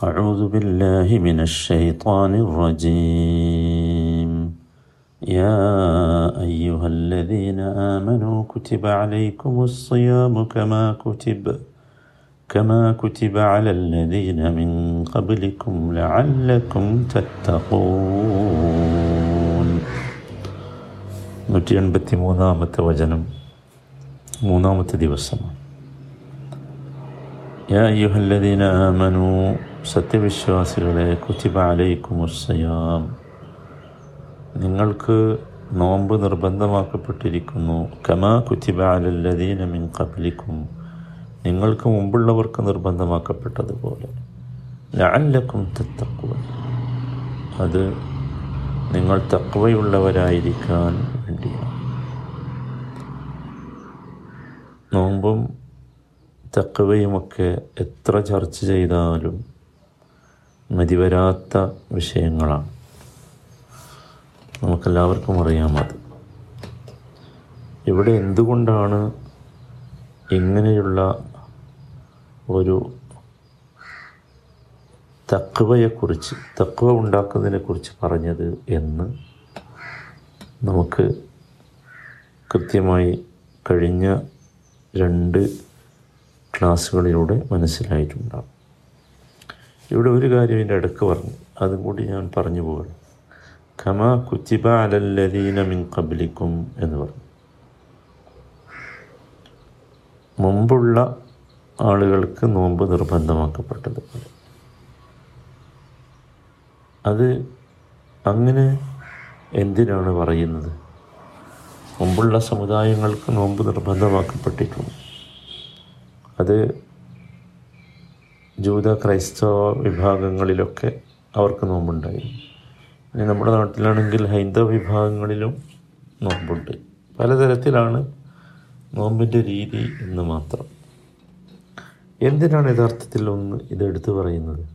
أعوذ بالله من الشيطان الرجيم يا أيها الذين آمنوا كتب عليكم الصيام كما كتب كما كتب على الذين من قبلكم لعلكم تتقون നൂറ്റി എൺപത്തി മൂന്നാമത്തെ വചനം മൂന്നാമത്തെ ദിവസമാണ് യാ അയ്യുഹല്ലദീന ആമനു സത്യവിശ്വാസികളെ കുത്തിബ അലൈക്കുമുസ്സയാം നിങ്ങൾക്ക് നോമ്പ് നിർബന്ധമാക്കപ്പെട്ടിരിക്കുന്നു. കമാ കുത്തിബ അലല്ലദീന മിൻ കബലിക്കും നിങ്ങൾക്ക് മുമ്പുള്ളവർക്ക് നിർബന്ധമാക്കപ്പെട്ടതുപോലെ. ലഅല്ലക്കും തത്തക്കുവ അത് നിങ്ങൾ തക്വയുള്ളവരായിരിക്കാൻ വേണ്ടിയാണ്. നോമ്പും തക്കവയുമൊക്കെ എത്ര ചർച്ച ചെയ്താലും മതിവരാത്ത വിഷയങ്ങളാണ്. നമുക്കെല്ലാവർക്കും അറിയാം അത്. ഇവിടെ എന്തുകൊണ്ടാണ് ഇങ്ങനെയുള്ള ഒരു തക്വയെക്കുറിച്ച് ഉണ്ടാക്കുന്നതിനെ ഉണ്ടാക്കുന്നതിനെക്കുറിച്ച് പറഞ്ഞത് എന്ന് നമുക്ക് കൃത്യമായി കഴിഞ്ഞ രണ്ട് ക്ലാസ്സുകളിലൂടെ മനസ്സിലായിട്ടുണ്ടാകും. ഇവിടെ ഒരു കാര്യം ഇതിന്റെ ഇടയ്ക്ക് പറഞ്ഞു. അതും കൂടി ഞാൻ പറഞ്ഞു പോകണം ഖമ കുത്തിബ അലല്ലദീന മിൻ കബലിക്കും എന്ന് പറഞ്ഞു. മുമ്പുള്ള ആളുകൾക്ക് നോമ്പ് നിർബന്ധമാക്കപ്പെട്ടതുപോലെ അത് അങ്ങനെ എന്തിനാണ് പറയുന്നത്? മുമ്പുള്ള സമുദായങ്ങൾക്ക് നോമ്പ് നിർബന്ധമാക്കപ്പെട്ടിട്ടുണ്ട്. അത് ജൂത ക്രൈസ്തവ വിഭാഗങ്ങളിലൊക്കെ അവർക്ക് നോമ്പുണ്ടായിരുന്നു ഇനി നമ്മുടെ നാട്ടിലാണെങ്കിൽ ഹൈന്ദവ വിഭാഗങ്ങളിലും നോമ്പുണ്ട്. പലതരത്തിലാണ് നോമ്പിന്റെ രീതി എന്ന് മാത്രം. എന്തിനാണ് യഥാർത്ഥത്തിൽ ഒന്ന് ഇത് എടുത്തു പറയുന്നത്?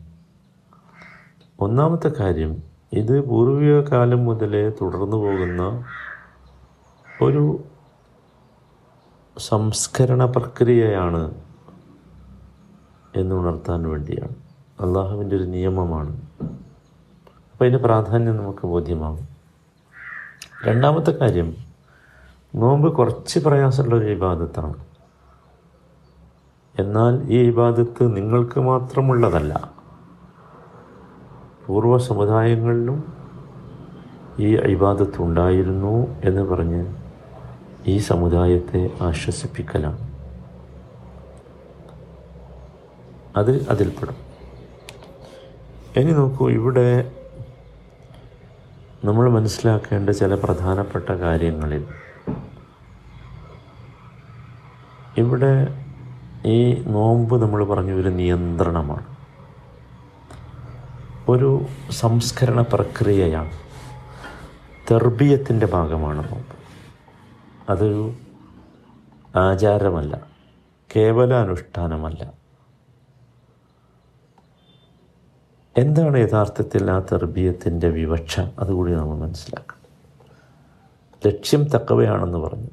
ഒന്നാമത്തെ കാര്യം ഇത് പൂർവിക കാലം മുതലേ തുടർന്നു പോകുന്ന ഒരു സംസ്കരണ പ്രക്രിയയാണ് എന്നുണർത്താൻ വേണ്ടിയാണ്. അള്ളാഹുവിന്റെ ഒരു നിയമമാണ്. അപ്പോൾ അതിന്റെ പ്രാധാന്യം നമുക്ക് ബോധ്യമാകും. രണ്ടാമത്തെ കാര്യം നോമ്പ് കുറച്ച് പ്രയാസമുള്ള ഒരു ഇബാദത്താണ്. എന്നാൽ ഈ വിവാദത്ത് നിങ്ങൾക്ക് മാത്രമുള്ളതല്ല പൂർവ സമുദായങ്ങളിലും ഈ ഇബാദത്ത് ഉണ്ടായിരുന്നു എന്ന് പറഞ്ഞ് ഈ സമുദായത്തെ ആശ്വസിപ്പിക്കലാണ്. അത് അതിൽപ്പെടും. ഇനി നോക്കൂ ഇവിടെ നമ്മൾ മനസ്സിലാക്കേണ്ട ചില പ്രധാനപ്പെട്ട കാര്യങ്ങളിൽ. ഇവിടെ ഈ നോമ്പ് നമ്മൾ പറഞ്ഞു ഒരു നിയന്ത്രണമാണ്. ഒരു സംസ്കരണ പ്രക്രിയയാണ്. തെർബീയത്തിന്റെ ഭാഗമാണ് നോമ്പ്. അതൊരു ആചാരമല്ല കേവല അനുഷ്ഠാനമല്ല. എന്താണ് യഥാർത്ഥത്തിൽ ആ തെർബീയത്തിന്റെ വിവക്ഷ? അതുകൂടി നമ്മൾ മനസ്സിലാക്കണം. ലക്ഷ്യം തക്കവയാണെന്ന് പറഞ്ഞു.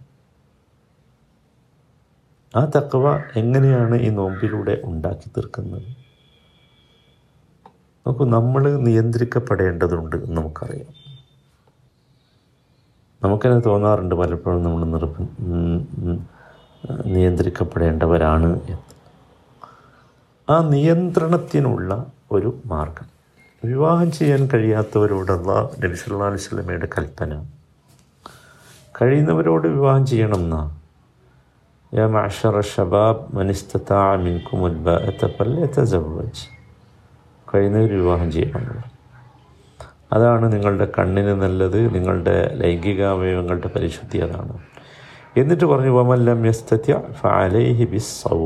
ആ തക്കവ എങ്ങനെയാണ് ഈ നോമ്പിലൂടെ ഉണ്ടാക്കി തീർക്കുന്നത്? നോക്കൂ നമ്മൾ നിയന്ത്രിക്കപ്പെടേണ്ടതുണ്ട് എന്ന് നമുക്കറിയാം. നമുക്കെന്നെ തോന്നാറുണ്ട് പലപ്പോഴും നമ്മൾ നിർബ നിയന്ത്രിക്കപ്പെടേണ്ടവരാണ് എന്ന്. ആ നിയന്ത്രണത്തിനുള്ള ഒരു മാർഗം. വിവാഹം ചെയ്യാൻ കഴിയാത്തവരോടുള്ള നബി വസല്ലമയുടെ കൽപ്പന. കഴിയുന്നവരോട് വിവാഹം ചെയ്യണം ഷബാബ് മൻ ഇസ്തതാഅ മിൻകും അൽബാഅത ഫല്യതസവ്വജ് കഴിയുന്നവർ വിവാഹം ചെയ്യണം അതാണ് നിങ്ങളുടെ കണ്ണിന് നല്ലത് നിങ്ങളുടെ ലൈംഗികാവയവങ്ങളുടെ പരിശുദ്ധി അതാണ്. എന്നിട്ട് പറഞ്ഞു വമല്ലം യസ്തത്യ ഫഅലൈഹി ബിസ്സൗ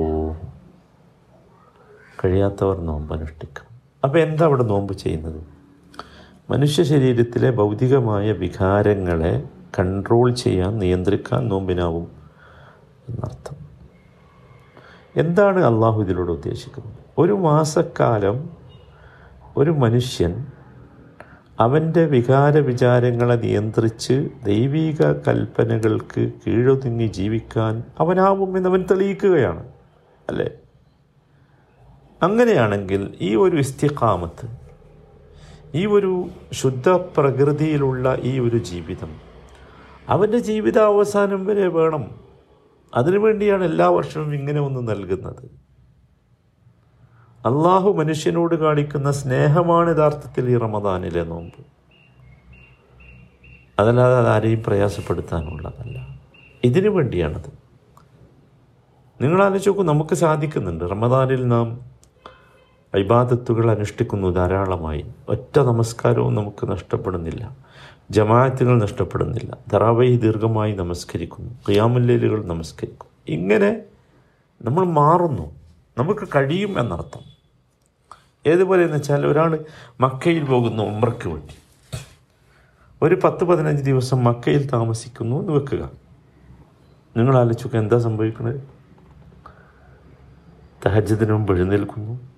കഴിയാത്തവർ നോമ്പ് അനുഷ്ഠിക്കണം അപ്പോൾ എന്താ അവിടെ നോമ്പ് ചെയ്യുന്നത്? മനുഷ്യ ശരീരത്തിലെ ഭൗതികമായ വികാരങ്ങളെ കൺട്രോൾ ചെയ്യാൻ നിയന്ത്രിക്കാൻ നോമ്പിനാവും എന്നർത്ഥം. എന്താണ് അള്ളാഹു ഇതിലൂടെ ഉദ്ദേശിക്കുന്നത്? ഒരു മാസക്കാലം ഒരു മനുഷ്യൻ അവന്റെ വികാര വിചാരങ്ങളെ നിയന്ത്രിച്ച് ദൈവിക കൽപ്പനകൾക്ക് കീഴൊതുങ്ങി ജീവിക്കാൻ അവനാവുമെന്ന് അവൻ തെളിയിക്കുകയാണ്. അല്ലേ? അങ്ങനെയാണെങ്കിൽ ഈ ഒരു ഇസ്തിഖാമത്ത് ഈ ഒരു ശുദ്ധ പ്രകൃതിയിലുള്ള ഈ ഒരു ജീവിതം അവന്റെ ജീവിതാവസാനം വരെ വേണം. അതിനുവേണ്ടിയാണ് എല്ലാ വർഷവും ഇങ്ങനെ ഒന്ന് നൽകുന്നത്. അള്ളാഹു മനുഷ്യനോട് കാണിക്കുന്ന സ്നേഹമാണ് യഥാർത്ഥത്തിൽ ഈ റമദാനിലെ നോമ്പ്. അതല്ലാതെ അത് ആരെയും പ്രയാസപ്പെടുത്താനുള്ളതല്ല. ഇതിനു വേണ്ടിയാണത്. നിങ്ങൾ ആലോചിച്ച് നോക്കൂ നമുക്ക് സാധിക്കുന്നുണ്ട് റമദാനിൽ നാം ഇബാദത്തുകൾ അനുഷ്ഠിക്കുന്നു ധാരാളമായി. ഒറ്റ നമസ്കാരവും നമുക്ക് നഷ്ടപ്പെടുന്നില്ല. ജമാഅത്തുകൾ നഷ്ടപ്പെടുന്നില്ല. ധറാവൈ ദീർഘമായി നമസ്കരിക്കുന്നു. ഖിയാമുല്ലേലുകൾ നമസ്കരിക്കുന്നു. ഇങ്ങനെ നമ്മൾ മാറുന്നു. നമുക്ക് കഴിയും എന്നർത്ഥം. ഏതുപോലെ എന്ന് വെച്ചാൽ ഒരാൾ മക്കയിൽ പോകുന്നു ഉമ്രയ്ക്ക് വേണ്ടി. ഒരു പത്ത് പതിനഞ്ച് ദിവസം മക്കയിൽ താമസിക്കുന്നു എന്ന് വെക്കുക. നിങ്ങൾ ആലോചിക്കുക എന്താ സംഭവിക്കുന്നത് തഹജത്തിന് മുമ്പ് എഴുന്നേൽക്കുന്നു.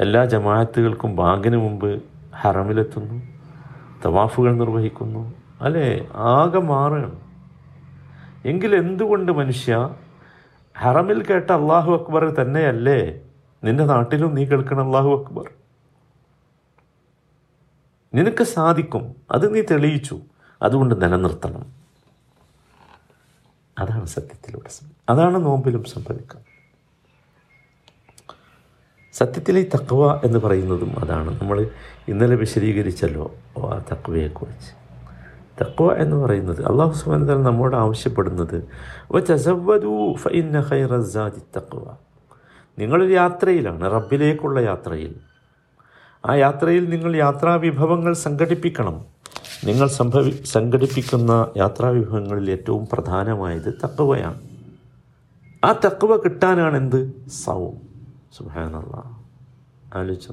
എല്ലാ ജമാഅത്തുകൾക്കും ബാങ്കിന് മുമ്പ് ഹറമിലെത്തുന്നു തവാഫുകൾ നിർവഹിക്കുന്നു. അല്ലേ? ആകെ മാറുകയാണ് എങ്കിൽ എന്തുകൊണ്ട് മനുഷ്യ ഹറമിൽ കേട്ട അള്ളാഹു അക്ബർ തന്നെയല്ലേ? നിന്റെ നാട്ടിലും നീ കേൾക്കണം അള്ളാഹു അക്ബർ. നിനക്ക് സാധിക്കും. അത് നീ തെളിയിച്ചു. അതുകൊണ്ട് നിലനിർത്തണം. അതാണ് സത്യത്തിലൂടെ അതാണ് നോമ്പിലും സംഭവിക്കുക സത്യത്തിൽ ഈ തക്വ എന്ന് പറയുന്നതും അതാണ്. നമ്മൾ ഇന്നലെ വിശദീകരിച്ചല്ലോ. ആ തക്വയെക്കുറിച്ച് തക്വ എന്ന് പറയുന്നത് അള്ളാഹു സുബാൻ തല നമ്മോട് ആവശ്യപ്പെടുന്നത് തക്വ ഫഇന്ന ഖൈറ സ്സാദി തഖ്വ." നിങ്ങളൊരു യാത്രയിലാണ് റബ്ബിലേക്കുള്ള യാത്രയിൽ. ആ യാത്രയിൽ നിങ്ങൾ യാത്രാ വിഭവങ്ങൾ സംഘടിപ്പിക്കണം. നിങ്ങൾ സംഭവി സംഘടിപ്പിക്കുന്ന യാത്രാ വിഭവങ്ങളിൽ ഏറ്റവും പ്രധാനമായത് തക്കവയാണ് ആ തക്കവ കിട്ടാനാണ് എന്ത് സൗം. സുബാനല്ല ആലോചിച്ചു.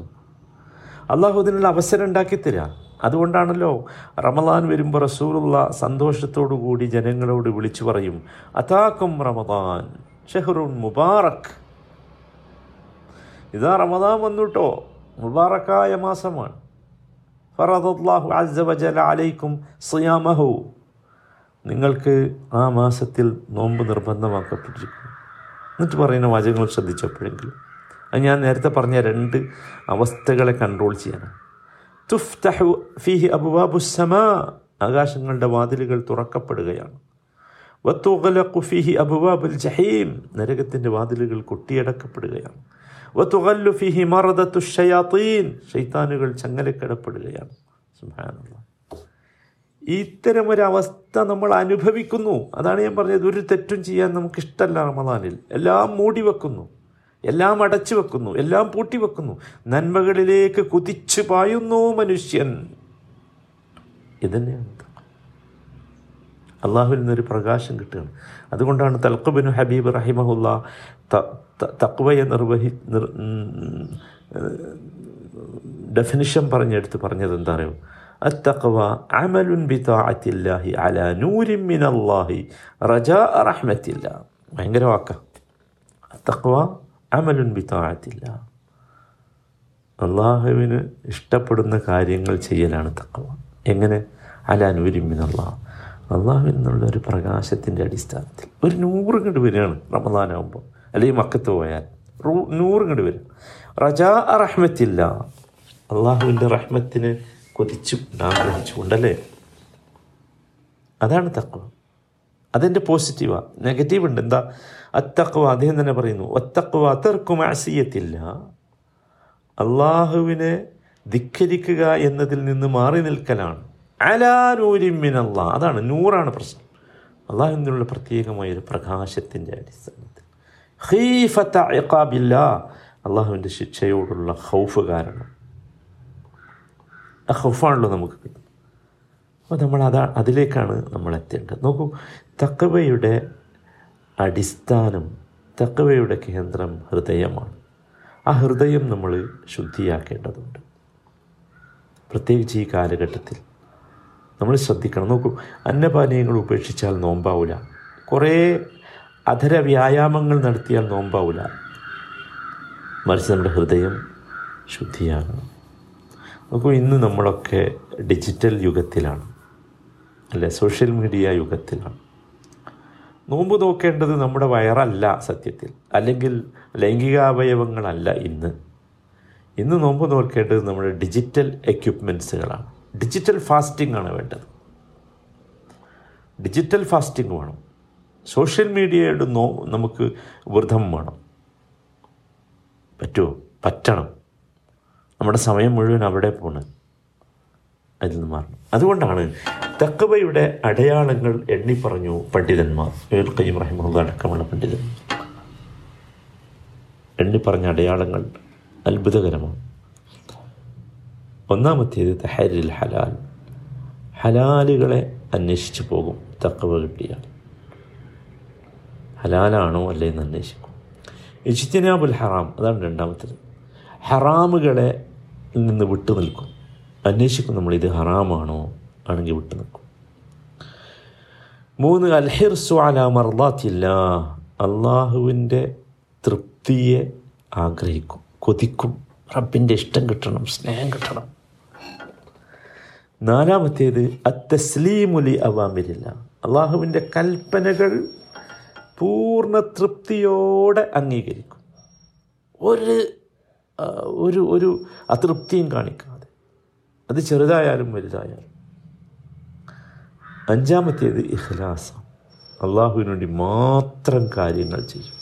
അള്ളാഹു അതിനുള്ള അവസരം ഉണ്ടാക്കി തരാം. അതുകൊണ്ടാണല്ലോ റമദാൻ വരുമ്പോൾ റസൂലുള്ള സന്തോഷത്തോടു കൂടി ജനങ്ങളോട് വിളിച്ചു പറയും അതാക്കും റമദാൻ ഷെഹ്റുൻ മുബാറക്. ഇതാ റമദാൻ വന്നുട്ടോ. മുബാറക്കായ മാസമാണ്. അലൈക്കും നിങ്ങൾക്ക് ആ മാസത്തിൽ നോമ്പ് നിർബന്ധമാക്കപ്പെട്ടിരിക്കുന്നു. എന്നിട്ട് പറയുന്ന വാചകങ്ങൾ ശ്രദ്ധിച്ചപ്പോഴെങ്കിലും അത് ഞാൻ നേരത്തെ പറഞ്ഞ രണ്ട് അവസ്ഥകളെ കൺട്രോൾ ചെയ്യാനാണ് തുഫ്തഹു ഫിഹി അബുബാബുസമ ആകാശങ്ങളുടെ വാതിലുകൾ തുറക്കപ്പെടുകയാണ്. വത്തുഗലഖു കുഫിഹി അബുബാബുൽ ജഹീം നരകത്തിന്റെ വാതിലുകൾ കൊട്ടിയടക്കപ്പെടുകയാണ്. വത്തുഗല്ലു ഫിഹി മറദത്തു ഷയാത്തീൻ ഷെയ്ത്താനുകൾ ചങ്ങലക്കിടപ്പെടുകയാണ്. സുഹാനുള്ള ഇത്തരമൊരവസ്ഥ നമ്മൾ അനുഭവിക്കുന്നു. അതാണ് ഞാൻ പറഞ്ഞത്. ഒരു തെറ്റും ചെയ്യാൻ നമുക്കിഷ്ടമല്ല റമദാനിൽ. എല്ലാം മൂടി വെക്കുന്നു എല്ലാം അടച്ചു വെക്കുന്നു എല്ലാം പൂട്ടി വെക്കുന്നു. നന്മകളിലേക്ക് കുതിച്ചു പായുന്നു മനുഷ്യൻ. ഇതന്നെയാണ് അള്ളാഹുവിൽ നിന്നൊരു പ്രകാശം കിട്ടുകയാണ്. അതുകൊണ്ടാണ് തൽക്കബിനു ഹബീബ് റഹിമഹുല്ല തക്വയെ നിർവഹി നിർ ഡെഫിനിഷൻ പറഞ്ഞെടുത്ത് പറഞ്ഞത് എന്താണോ മിനല്ലാഹി ഭയങ്കര വാക്ക. അത്തക്വ അമലുൻ ബിത്താഴത്തില്ല അള്ളാഹുവിന് ഇഷ്ടപ്പെടുന്ന കാര്യങ്ങൾ ചെയ്യലാണ് തക്കവ എങ്ങനെ? അലാനൂരിമിനുള്ള അള്ളാഹുവിൽ നിന്നുള്ള ഒരു പ്രകാശത്തിന്റെ അടിസ്ഥാനത്തിൽ. ഒരു നൂറ് കണ്ട് വരികയാണ് റമദാനാകുമ്പോൾ അല്ലെങ്കിൽ മക്കത്ത് പോയാൽ. നൂറ് കണ്ട് വരും റജാ റഹ്മത്തില്ല. അള്ളാഹുവിന്റെ റഹ്മത്തിന് കൊതിച്ചു ആഗ്രഹിച്ചുകൊണ്ടല്ലേ അതാണ് തക്വ അതിന്റെ പോസിറ്റീവാ നെഗറ്റീവ് ഉണ്ട്. എന്താ? അത്തക്കുവ അദ്ദേഹം തന്നെ പറയുന്നു ഒത്തക്കുവ അതർക്കും ആസിയത്തില്ല അള്ളാഹുവിനെ ധിക്കരിക്കുക എന്നതിൽ നിന്ന് മാറി നിൽക്കലാണ്. അലാനൂരിമിനല്ലാ അതാണ് നൂറാണ് പ്രശ്നം. അള്ളാഹുവിനുള്ള പ്രത്യേകമായ ഒരു പ്രകാശത്തിന്റെ അടിസ്ഥാനത്തിൽ. ഹീഫത്ത അള്ളാഹുവിന്റെ ശിക്ഷയോടുള്ള ഹൗഫ് കാരണം. ആ ഹൗഫാണല്ലോ നമുക്ക് കിട്ടുന്നത്. അപ്പോൾ നമ്മൾ അതാ അതിലേക്കാണ് നമ്മൾ എത്തേണ്ടത്. നോക്കൂ തക്കവയുടെ അടിസ്ഥാനം തക്കവയുടെ കേന്ദ്രം ഹൃദയമാണ്. ആ ഹൃദയം നമ്മൾ ശുദ്ധിയാക്കേണ്ടതുണ്ട്. പ്രത്യേകിച്ച് ഈ കാലഘട്ടത്തിൽ നമ്മൾ ശ്രദ്ധിക്കണം. നോക്കൂ അന്നപാനീയങ്ങൾ ഉപേക്ഷിച്ചാൽ നോമ്പാവില്ല കുറേ അധര വ്യായാമങ്ങൾ നടത്തിയാൽ നോമ്പാവില്ല മറിച്ച് നമ്മുടെ ഹൃദയം ശുദ്ധിയാകണം. നോക്കൂ ഇന്ന് നമ്മളൊക്കെ ഡിജിറ്റൽ യുഗത്തിലാണ്. അല്ലെ? സോഷ്യൽ മീഡിയ യുഗത്തിലാണ്. നോമ്പ് നോക്കേണ്ടത് നമ്മുടെ വയറല്ല സത്യത്തിൽ. അല്ലെങ്കിൽ ലൈംഗികാവയവങ്ങളല്ല ഇന്ന്. ഇന്ന് നോമ്പ് നോക്കേണ്ടത് നമ്മുടെ ഡിജിറ്റൽ എക്യുപ്മെൻസുകളാണ് ഡിജിറ്റൽ ഫാസ്റ്റിംഗ് ആണ് വേണ്ടത്. ഡിജിറ്റൽ ഫാസ്റ്റിംഗ് വേണം. സോഷ്യൽ മീഡിയയുടെ നോ നമുക്ക് വ്രതം വേണം. പറ്റുമോ പറ്റണം. നമ്മുടെ സമയം മുഴുവൻ അവിടെ പോണ്. അതിൽ നിന്ന് മാറണം. അതുകൊണ്ടാണ് തക്കവയുടെ അടയാളങ്ങൾ എണ്ണി പറഞ്ഞു പണ്ഡിതന്മാർ. കയ്യം റഹിമുള്ള അടക്കമുള്ള പണ്ഡിതൻ. എണ്ണി പറഞ്ഞ അടയാളങ്ങൾ അത്ഭുതകരമാണ്. ഒന്നാമത്തേത് തഹരിൽ ഹലാൽ. ഹലാലുകളെ അന്വേഷിച്ചു പോകും. തക്കവ കിട്ടിയാൽ. ഹലാലാണോ അല്ലേ എന്ന് അന്വേഷിക്കും. ഇജ്തിനാബുൽ ഹറാം അതാണ് രണ്ടാമത്തേത്. ഹറാമുകളെ നിന്ന് വിട്ടു നിൽക്കും. അന്വേഷിക്കും നമ്മൾ ഇത് ഹറാമാണോ ആണെങ്കിൽ വിട്ടു നിൽക്കും. മൂന്ന് അൽഹിർസു അല മർദാത്തില്ല. അള്ളാഹുവിന്റെ തൃപ്തിയെ ആഗ്രഹിക്കും കൊതിക്കും. റബ്ബിന്റെ ഇഷ്ടം കിട്ടണം സ്നേഹം കിട്ടണം. നാലാമത്തേത് അത്തസ്ലീമുലി അവാമിരില്ല. അള്ളാഹുവിന്റെ കൽപ്പനകൾ പൂർണ തൃപ്തിയോടെ അംഗീകരിക്കും. ഒരു ഒരു ഒരു അതൃപ്തിയും കാണിക്കാതെ അത് ചെറുതായാലും വലുതായാലും. അഞ്ചാമത്തേത് ഇഖ്ലാസ അള്ളാഹുവിന് വേണ്ടി മാത്രം കാര്യങ്ങൾ ചെയ്യും.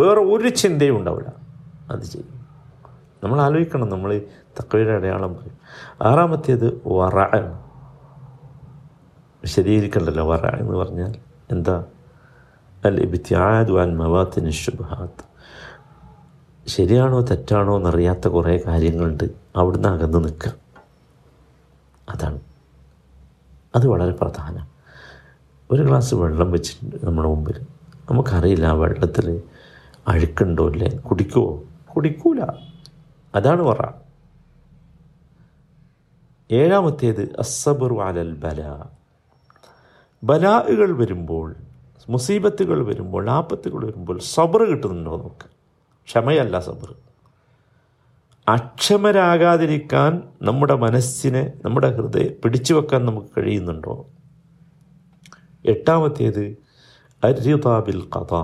വേറെ ഒരു ചിന്തയും ഉണ്ടാവില്ല. അത് ചെയ്യും. നമ്മൾ ആലോചിക്കണം നമ്മൾ തക്കവയുടെ അടയാളം പറയും ആറാമത്തേത് വറ വിശദീകരിക്കണ്ടല്ലോ വറ എന്ന് പറഞ്ഞാൽ എന്താ? അൽ ഇബ്തിയാദു അൻ മവാത്തിന് ശുഭാത്ത് ശരിയാണോ തെറ്റാണോ എന്നറിയാത്ത കുറേ കാര്യങ്ങളുണ്ട്. അവിടുന്ന് അകന്ന് നിൽക്കുക. അതാണ്. അത് വളരെ പ്രധാനം. ഒരു ഗ്ലാസ് വെള്ളം വെച്ചിട്ടുണ്ട് നമ്മുടെ മുമ്പിൽ. നമുക്കറിയില്ല ആ വെള്ളത്തിൽ അഴുക്കുണ്ടോ ഇല്ലേ? കുടിക്കുമോ കുടിക്കൂല. അതാണ് പറ ഏഴാമത്തേത് അസബറു അലൽ ബല. ബലാഹുകൾ വരുമ്പോൾ മുസീബത്തുകൾ വരുമ്പോൾ ആപത്തുകൾ വരുമ്പോൾ സബർ കിട്ടുന്നുണ്ടോ നമുക്ക് ക്ഷമയല്ല സബർ അക്ഷമരാകാതിരിക്കാൻ നമ്മുടെ മനസ്സിനെ നമ്മുടെ ഹൃദയം പിടിച്ചു വെക്കാൻ നമുക്ക് കഴിയുന്നുണ്ടോ? എട്ടാമത്തേത് അരിതാബിൽ കഥ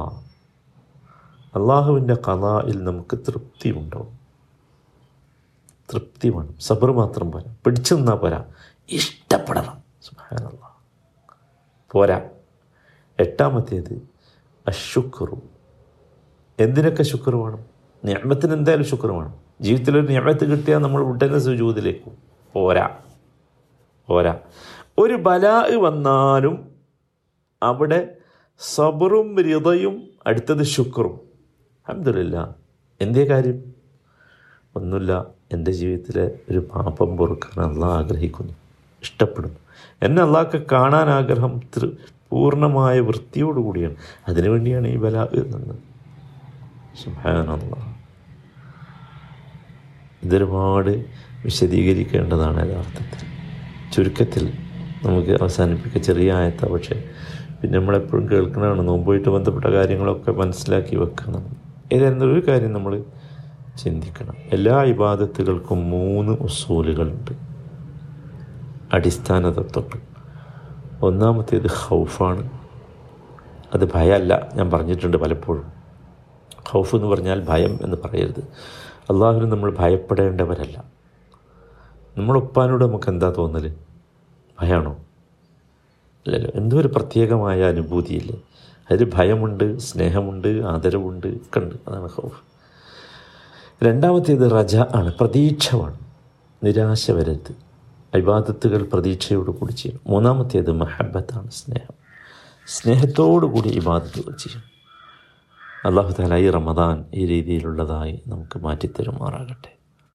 അള്ളാഹുവിന്റെ കഥയിൽ നമുക്ക് തൃപ്തിയുണ്ടോ? തൃപ്തി വേണം സബർ മാത്രം പോരാ. പിടിച്ചു നിന്നാൽ പോരാ. ഇഷ്ടപ്പെടണം. സുബ്ഹാനല്ലാഹ് പോരാ. എട്ടാമത്തേത് അശുക്കുറു എന്തിനൊക്കെ ശുക്ർ വേണം? ഞാമത്തിന് എന്തായാലും ശുക്ർ വേണം. ജീവിതത്തിലൊരു ഞാമത്ത് കിട്ടിയാൽ നമ്മൾ ഉടനെ സുജൂതിലേക്ക്. പോരാ. പോരാ. ഒരു ബലാ വന്നാലും അവിടെ സബറും ഹൃദയും അടുത്തത് ശുക്രും അഹമ്മദില്ല എന്തേ കാര്യം? ഒന്നുമില്ല. എന്റെ ജീവിതത്തിലെ ഒരു പാപം പൊറുക്കാൻ അള്ളാഹ് ആഗ്രഹിക്കുന്നു. ഇഷ്ടപ്പെടുന്നു. എന്നെ അള്ളാഹ്ക്ക് കാണാൻ ആഗ്രഹം പൂർണമായ വൃത്തിയോടുകൂടിയാണ്. അതിനുവേണ്ടിയാണ് ഈ ബലാ എന്നത് സുബ്ഹാനല്ലാഹ് ഇതൊരുപാട് വിശദീകരിക്കേണ്ടതാണ് യഥാർത്ഥത്തിൽ. ചുരുക്കത്തിൽ നമുക്ക് അവസാനിപ്പിക്കുക ചെറിയ ആയത്ത പക്ഷേ പിന്നെ നമ്മളെപ്പോഴും കേൾക്കണതാണ്. നോമ്പുമായിട്ട് ബന്ധപ്പെട്ട കാര്യങ്ങളൊക്കെ മനസ്സിലാക്കി വെക്കണം. ഏതായിരുന്നു ഒരു കാര്യം നമ്മൾ ചിന്തിക്കണം. എല്ലാ ഇബാദത്തുകൾക്കും മൂന്ന് ഉസൂലുകളുണ്ട്. അടിസ്ഥാന തത്വങ്ങൾ. ഒന്നാമത്തേത് ഹൗഫാണ് അത് ഭയമല്ല. ഞാൻ പറഞ്ഞിട്ടുണ്ട് പലപ്പോഴും. ഹൗഫ് എന്ന് പറഞ്ഞാൽ ഭയം എന്ന് പറയരുത്. അള്ളാഹുവിന് നമ്മൾ ഭയപ്പെടേണ്ടവരല്ല. നമ്മൾ ഉപ്പാനോട് നമുക്ക് എന്താ തോന്നൽ ഭയമാണോ അല്ലല്ലോ എന്തോ ഒരു പ്രത്യേകമായ അനുഭൂതിയില്ലേ. അതിൽ ഭയമുണ്ട് സ്നേഹമുണ്ട് ആദരവുണ്ട് ഒക്കെ ഉണ്ട്. അതാണ് ഹോഫ്. രണ്ടാമത്തേത് റജ ആണ്. പ്രതീക്ഷമാണ് നിരാശ വരരുത്. അഭിവാദത്തുകൾ പ്രതീക്ഷയോട് കൂടി ചെയ്യണം. മൂന്നാമത്തേത് മഹബത്താണ് സ്നേഹം. സ്നേഹത്തോടു കൂടി ഇബാദത്തുകൾ ചെയ്യണം. അള്ളാഹു താല ഈ റമദാൻ ഈ രീതിയിലുള്ളതായി നമുക്ക് മാറ്റിത്തരുമാറാകട്ടെ.